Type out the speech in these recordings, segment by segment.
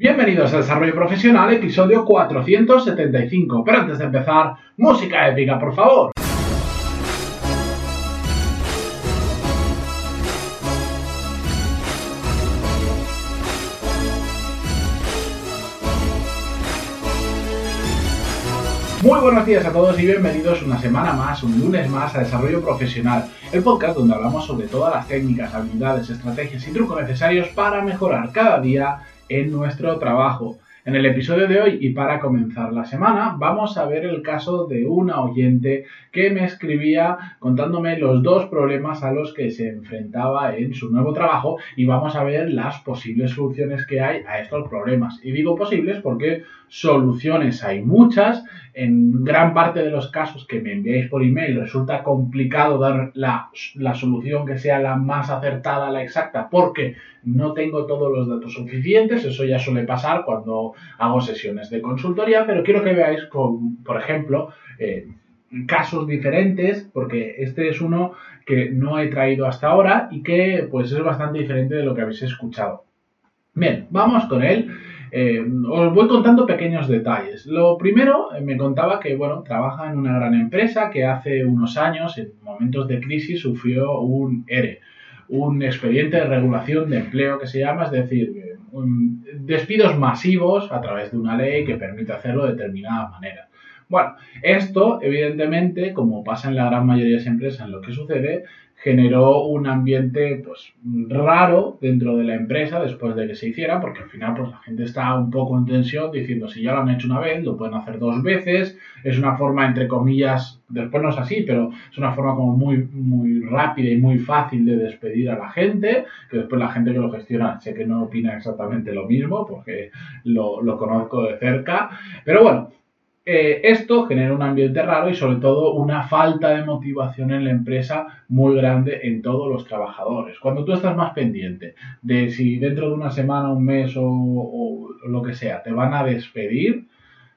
Bienvenidos a Desarrollo Profesional, episodio 475. Pero antes de empezar, música épica, por favor. Muy buenos días a todos y bienvenidos una semana más, un lunes más a Desarrollo Profesional, el podcast donde hablamos sobre todas las técnicas, habilidades, estrategias y trucos necesarios para mejorar cada día en nuestro trabajo. En el episodio de hoy y para comenzar la semana vamos a ver el caso de una oyente que me escribía contándome los dos problemas a los que se enfrentaba en su nuevo trabajo y vamos a ver las posibles soluciones que hay a estos problemas. Y digo posibles porque soluciones hay muchas. En gran parte de los casos que me enviáis por email resulta complicado dar la, la solución que sea la más acertada, la exacta, porque no tengo todos los datos suficientes. Eso ya suele pasar cuando hago sesiones de consultoría, pero quiero que veáis, con, por ejemplo, eh, casos diferentes, porque este es uno que no he traído hasta ahora y que pues es bastante diferente de lo que habéis escuchado. Bien, vamos con él. Eh, os voy contando pequeños detalles. Lo primero, eh, me contaba que, bueno, trabaja en una gran empresa que hace unos años, en momentos de crisis, sufrió un ERE, un expediente de regulación de empleo que se llama, es decir, despidos masivos a través de una ley que permite hacerlo de determinada manera. Bueno, esto, evidentemente, como pasa en la gran mayoría de las empresas, en lo que sucede, generó un ambiente pues raro dentro de la empresa después de que se hiciera, porque al final pues la gente está un poco en tensión diciendo si ya lo han hecho una vez, lo pueden hacer dos veces, es una forma entre comillas, después no es así, pero es una forma como muy, muy rápida y muy fácil de despedir a la gente, que después la gente que lo gestiona sé que no opina exactamente lo mismo, porque lo, lo conozco de cerca, pero bueno, esto genera un ambiente raro y sobre todo una falta de motivación en la empresa muy grande en todos los trabajadores. Cuando tú estás más pendiente de si dentro de una semana, un mes o, lo que sea te van a despedir,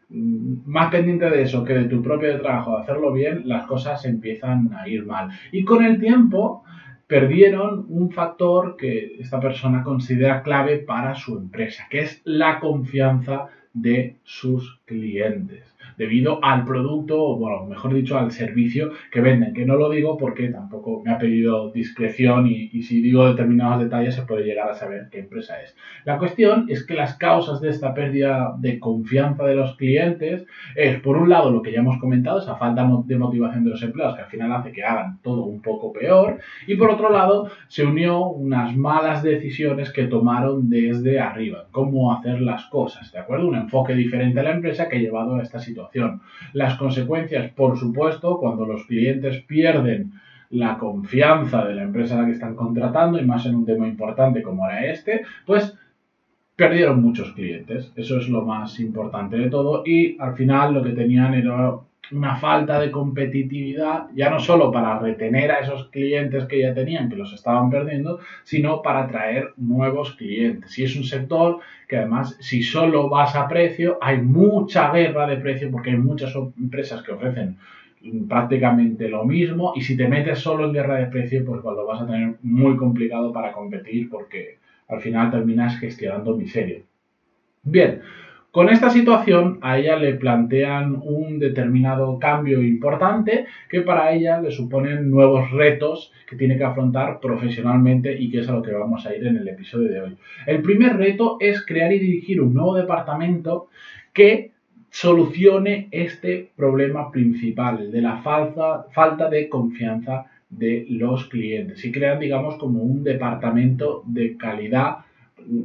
mm, más pendiente de eso que de tu propio trabajo, de hacerlo bien, las cosas empiezan a ir mal. Y con el tiempo perdieron un factor que esta persona considera clave para su empresa, que es la confianza de sus clientes debido al producto, o bueno, mejor dicho, al servicio que venden. Que no lo digo porque tampoco me ha pedido discreción y, si digo determinados detalles se puede llegar a saber qué empresa es. La cuestión es que las causas de esta pérdida de confianza de los clientes es, por un lado, lo que ya hemos comentado, esa falta de motivación de los empleados que al final hace que hagan todo un poco peor. Y por otro lado, se unió unas malas decisiones que tomaron desde arriba, cómo hacer las cosas, ¿de acuerdo? Un enfoque diferente a la empresa que ha llevado a esta situación las consecuencias, por supuesto, cuando los clientes pierden la confianza de la empresa a la que están contratando, y más en un tema importante como era este, pues perdieron muchos clientes. Eso es lo más importante de todo. Y al final lo que tenían era una falta de competitividad, ya no solo para retener a esos clientes que ya tenían, que los estaban perdiendo, sino para atraer nuevos clientes. Y es un sector que además, si solo vas a precio, hay mucha guerra de precio porque hay muchas empresas que ofrecen prácticamente lo mismo y si te metes solo en guerra de precio, pues lo vas a tener muy complicado para competir porque al final terminas gestionando miseria. Bien, con esta situación a ella le plantean un determinado cambio importante que para ella le suponen nuevos retos que tiene que afrontar profesionalmente y que es a lo que vamos a ir en el episodio de hoy. El primer reto es crear y dirigir un nuevo departamento que solucione este problema principal, el de la falta, de confianza de los clientes y crean, digamos, como un departamento de calidad,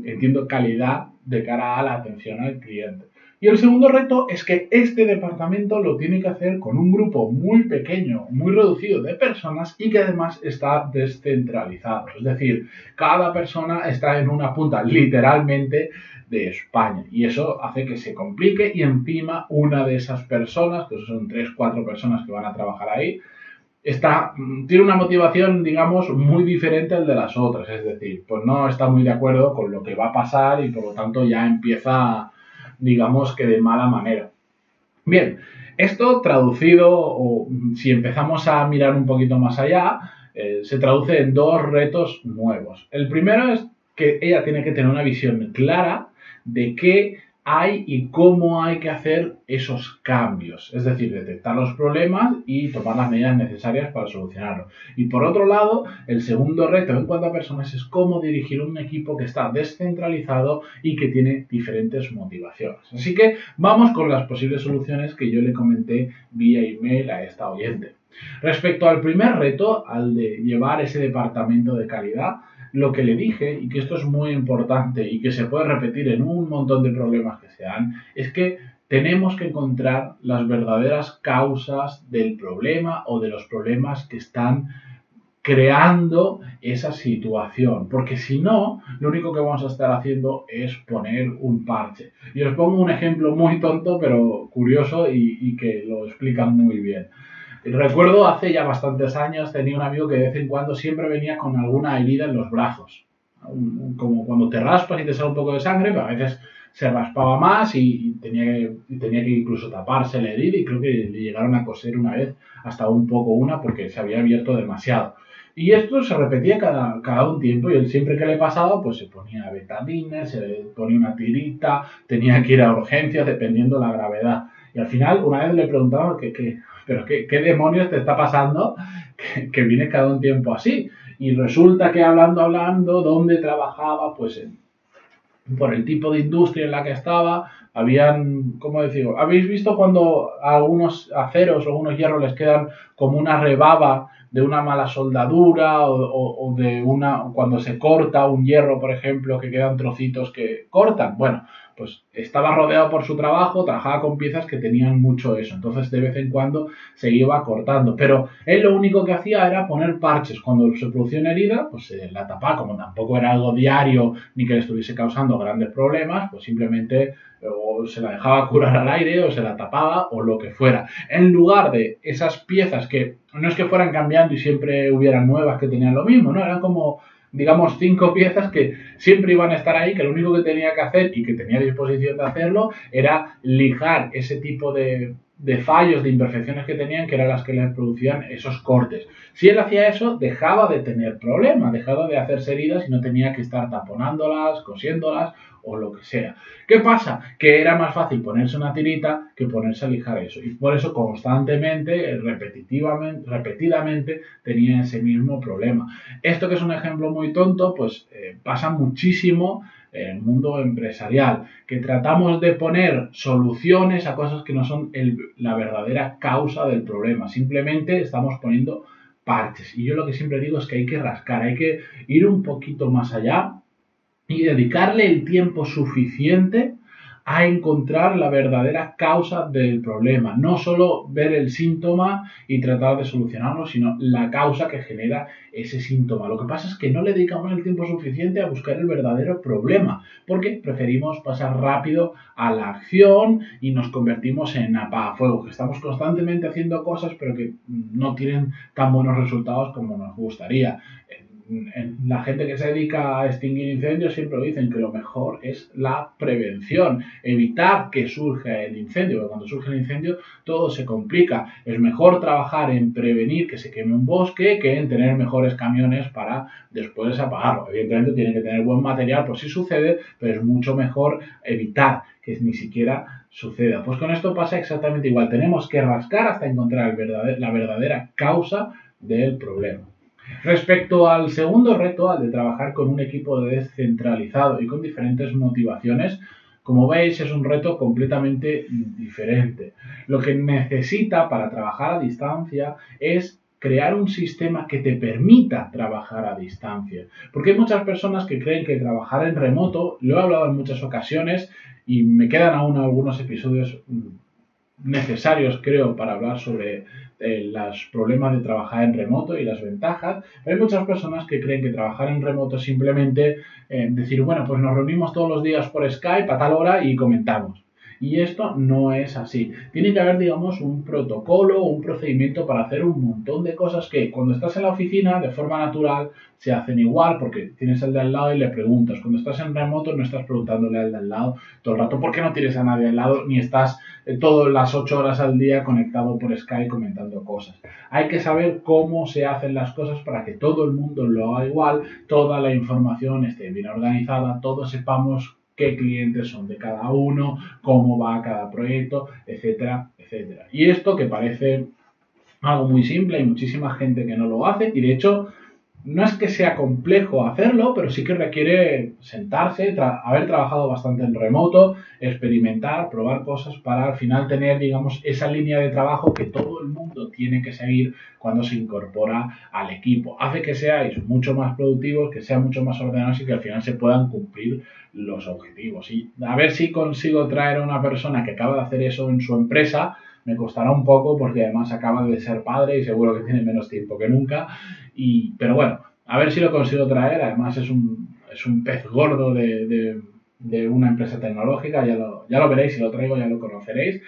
entiendo calidad de cara a la atención al cliente. Y el segundo reto es que este departamento lo tiene que hacer con un grupo muy pequeño, muy reducido de personas y que además está descentralizado. Es decir, cada persona está en una punta literalmente de España y eso hace que se complique y encima una de esas personas, que son tres, cuatro personas que van a trabajar ahí, está, mm, tiene una motivación, digamos, muy diferente al de las otras. Es decir, pues no está muy de acuerdo con lo que va a pasar y por lo tanto ya empieza, digamos, que de mala manera. Bien, esto traducido, o si empezamos a mirar un poquito más allá, eh, se traduce en dos retos nuevos. El primero es que ella tiene que tener una visión clara de qué hay y cómo hay que hacer esos cambios. Es decir, detectar los problemas y tomar las medidas necesarias para solucionarlos. Y por otro lado, el segundo reto en cuanto a personas es cómo dirigir un equipo que está descentralizado y que tiene diferentes motivaciones. Así que vamos con las posibles soluciones que yo le comenté vía email a esta oyente. Respecto al primer reto, al de llevar ese departamento de calidad, lo que le dije, y que esto es muy importante y que se puede repetir en un montón de problemas que se dan, es que tenemos que encontrar las verdaderas causas del problema o de los problemas que están creando esa situación, porque si no, lo único que vamos a estar haciendo es poner un parche. Y os pongo un ejemplo muy tonto, pero curioso y, y que lo explica muy bien. Recuerdo hace ya bastantes años tenía un amigo que de vez en cuando siempre venía con alguna herida en los brazos. Como cuando te raspas y te sale un poco de sangre, pero a veces se raspaba más y, tenía, que, tenía que incluso taparse la herida y creo que le llegaron a coser una vez hasta un poco una porque se había abierto demasiado. Y esto se repetía cada, cada un tiempo y él siempre que le pasaba pues se ponía betadina, se ponía una tirita, tenía que ir a urgencias dependiendo de la gravedad. Y al final una vez le preguntaba que, que pero ¿qué, demonios te está pasando que, viene cada un tiempo así? Y resulta que hablando, hablando, ¿dónde trabajaba? Pues por el tipo de industria en la que estaba, habían, ¿cómo decirlo? ¿Habéis visto cuando a algunos aceros o algunos hierros les quedan como una rebaba de una mala soldadura o, o, de una, cuando se corta un hierro, por ejemplo, que quedan trocitos que cortan? Bueno, pues estaba rodeado por su trabajo, trabajaba con piezas que tenían mucho eso, entonces de vez en cuando se iba cortando, pero él lo único que hacía era poner parches, cuando se producía una herida, pues se la tapaba, como tampoco era algo diario ni que le estuviese causando grandes problemas, pues simplemente o se la dejaba curar al aire o se la tapaba o lo que fuera, en lugar de esas piezas que no es que fueran cambiando y siempre hubieran nuevas que tenían lo mismo, no, eran como digamos, cinco piezas que siempre iban a estar ahí, que lo único que tenía que hacer y que tenía disposición de hacerlo era lijar ese tipo de, de fallos, de imperfecciones que tenían, que eran las que les producían esos cortes. Si él hacía eso, dejaba de tener problemas, dejaba de hacerse heridas y no tenía que estar taponándolas, cosiéndolas o lo que sea. ¿Qué pasa? Que era más fácil ponerse una tirita que ponerse a lijar eso. Y por eso constantemente, repetitivamente, repetidamente, tenía ese mismo problema. Esto que es un ejemplo muy tonto, pues eh, pasa muchísimo en el mundo empresarial, que tratamos de poner soluciones a cosas que no son la verdadera causa del problema. Simplemente estamos poniendo parches. Y yo lo que siempre digo es que hay que rascar, hay que ir un poquito más allá y dedicarle el tiempo suficiente a encontrar la verdadera causa del problema. No solo ver el síntoma y tratar de solucionarlo, sino la causa que genera ese síntoma. Lo que pasa es que no le dedicamos el tiempo suficiente a buscar el verdadero problema, porque preferimos pasar rápido a la acción y nos convertimos en apagafuegos, que estamos constantemente haciendo cosas pero que no tienen tan buenos resultados como nos gustaría la gente que se dedica a extinguir incendios siempre dicen que lo mejor es la prevención, evitar que surja el incendio, porque cuando surge el incendio todo se complica. Es mejor trabajar en prevenir que se queme un bosque que en tener mejores camiones para después apagarlo. Evidentemente tiene que tener buen material por si sucede, pero es mucho mejor evitar que ni siquiera suceda. Pues con esto pasa exactamente igual. Tenemos que rascar hasta encontrar la verdadera causa del problema. Respecto al segundo reto, al de trabajar con un equipo descentralizado y con diferentes motivaciones, como veis es un reto completamente diferente. Lo que necesita para trabajar a distancia es crear un sistema que te permita trabajar a distancia. Porque hay muchas personas que creen que trabajar en remoto, lo he hablado en muchas ocasiones y me quedan aún algunos episodios mm, necesarios, creo, para hablar sobre eh, los problemas de trabajar en remoto y las ventajas. hay muchas personas que creen que trabajar en remoto es simplemente eh, decir, bueno, pues nos reunimos todos los días por Skype a tal hora y comentamos. Y esto no es así. Tiene que haber, digamos, un protocolo, un procedimiento para hacer un montón de cosas que cuando estás en la oficina, de forma natural, se hacen igual porque tienes al de al lado y le preguntas. Cuando estás en remoto no estás preguntándole al de al lado todo el rato porque no tienes a nadie al lado ni estás eh, todas las ocho horas al día conectado por Skype comentando cosas. Hay que saber cómo se hacen las cosas para que todo el mundo lo haga igual, toda la información esté bien organizada, todos sepamos qué clientes son de cada uno, cómo va cada proyecto, etcétera, etcétera. Y esto que parece algo muy simple, hay muchísima gente que no lo hace y de hecho no es que sea complejo hacerlo, pero sí que requiere sentarse, haber trabajado bastante en remoto, experimentar, probar cosas para al final tener, digamos, esa línea de trabajo que todo el mundo tiene que seguir cuando se incorpora al equipo. Hace que seáis mucho más productivos, que sean mucho más ordenados y que al final se puedan cumplir los objetivos. Y a ver si consigo traer a una persona que acaba de hacer eso en su empresa me costará un poco porque además acaba de ser padre y seguro que tiene menos tiempo que nunca. Y, pero bueno, a ver si lo consigo traer. Además es un, es un pez gordo de, de, una empresa tecnológica, ya lo, ya lo veréis, si lo traigo ya lo conoceréis.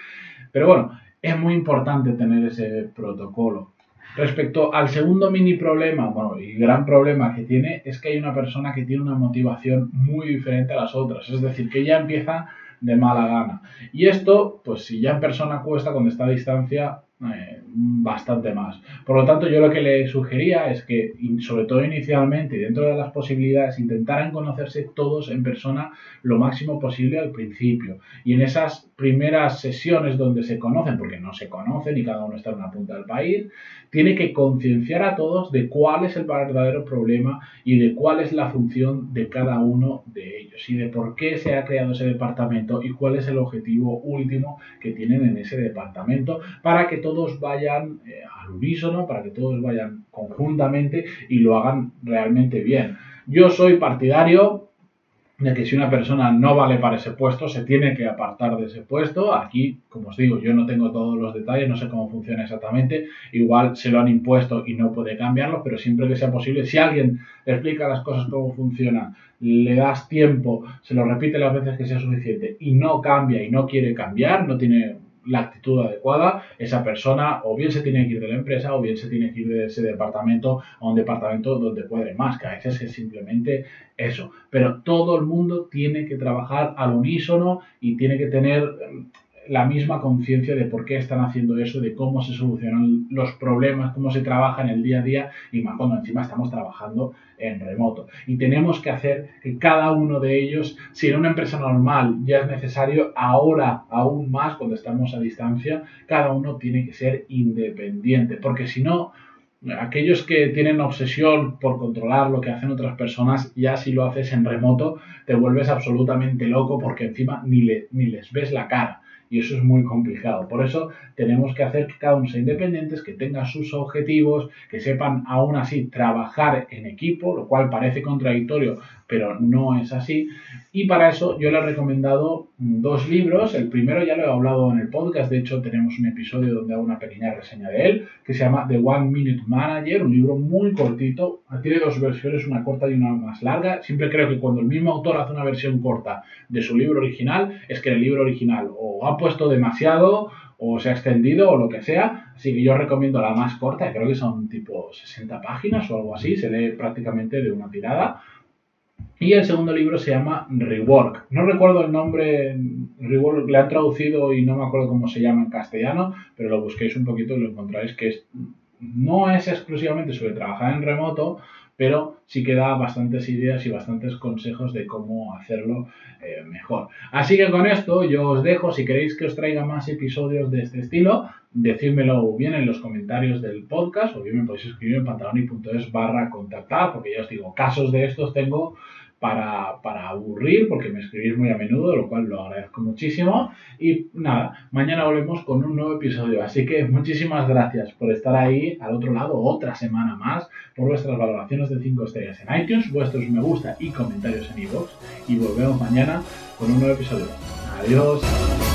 Pero bueno, es muy importante tener ese protocolo. Respecto al segundo mini problema, bueno, y gran problema que tiene, es que hay una persona que tiene una motivación muy diferente a las otras. Es decir, que ya empieza de mala gana. Y esto, pues si ya en persona cuesta, cuando está a distancia, eh, bastante más. Por lo tanto, yo lo que le sugería es que, sobre todo inicialmente, dentro de las posibilidades, intentaran conocerse todos en persona lo máximo posible al principio. Y en esas primeras sesiones donde se conocen, porque no se conocen y cada uno está en una punta del país, tiene que concienciar a todos de cuál es el verdadero problema y de cuál es la función de cada uno de ellos y de por qué se ha creado ese departamento y cuál es el objetivo último que tienen en ese departamento para que todos vayan eh, al unísono, para que todos vayan conjuntamente y lo hagan realmente bien. Yo soy partidario de que si una persona no vale para ese puesto, se tiene que apartar de ese puesto. Aquí, como os digo, yo no tengo todos los detalles, no sé cómo funciona exactamente. Igual se lo han impuesto y no puede cambiarlo, pero siempre que sea posible, si alguien le explica las cosas cómo funcionan, le das tiempo, se lo repite las veces que sea suficiente y no cambia y no quiere cambiar, no tiene la actitud adecuada, esa persona o bien se tiene que ir de la empresa o bien se tiene que ir de ese departamento a un departamento donde cuadre más, que a veces es simplemente eso. Pero todo el mundo tiene que trabajar al unísono y tiene que tener la misma conciencia de por qué están haciendo eso, de cómo se solucionan los problemas, cómo se trabaja en el día a día y más cuando encima estamos trabajando en remoto. Y tenemos que hacer que cada uno de ellos, si en una empresa normal ya es necesario, ahora aún más cuando estamos a distancia, cada uno tiene que ser independiente, porque si no, aquellos que tienen obsesión por controlar lo que hacen otras personas, ya si lo haces en remoto, te vuelves absolutamente loco porque encima ni, le, ni les ves la cara y eso es muy complicado. Por eso tenemos que hacer que cada uno sea independiente, que tenga sus objetivos, que sepan aún así trabajar en equipo, lo cual parece contradictorio, pero no es así. Y para eso yo le he recomendado dos libros. El primero ya lo he hablado en el podcast, de hecho tenemos un episodio donde hago una pequeña reseña de él, que se llama The One Minute Manager, un libro muy cortito. Tiene dos versiones, una corta y una más larga. Siempre creo que cuando el mismo autor hace una versión corta de su libro original, es que el libro original o ha puesto demasiado o se ha extendido o lo que sea. Así que yo recomiendo la más corta, creo que son tipo 60 páginas o algo así, se lee prácticamente de una tirada. Y el segundo libro se llama Rework. No recuerdo el nombre, Rework le han traducido y no me acuerdo cómo se llama en castellano, pero lo busquéis un poquito y lo encontraréis que es, no es exclusivamente sobre trabajar en remoto, pero sí que da bastantes ideas y bastantes consejos de cómo hacerlo eh, mejor. Así que con esto yo os dejo, si queréis que os traiga más episodios de este estilo, decídmelo bien en los comentarios del podcast o bien me podéis escribir en pantaloni.es barra contactar, porque ya os digo, casos de estos tengo para, para, aburrir, porque me escribís muy a menudo, lo cual lo agradezco muchísimo. Y nada, mañana volvemos con un nuevo episodio. Así que muchísimas gracias por estar ahí al otro lado otra semana más, por vuestras valoraciones de 5 estrellas en iTunes, vuestros me gusta y comentarios en iVoox. Y volvemos mañana con un nuevo episodio. Adiós.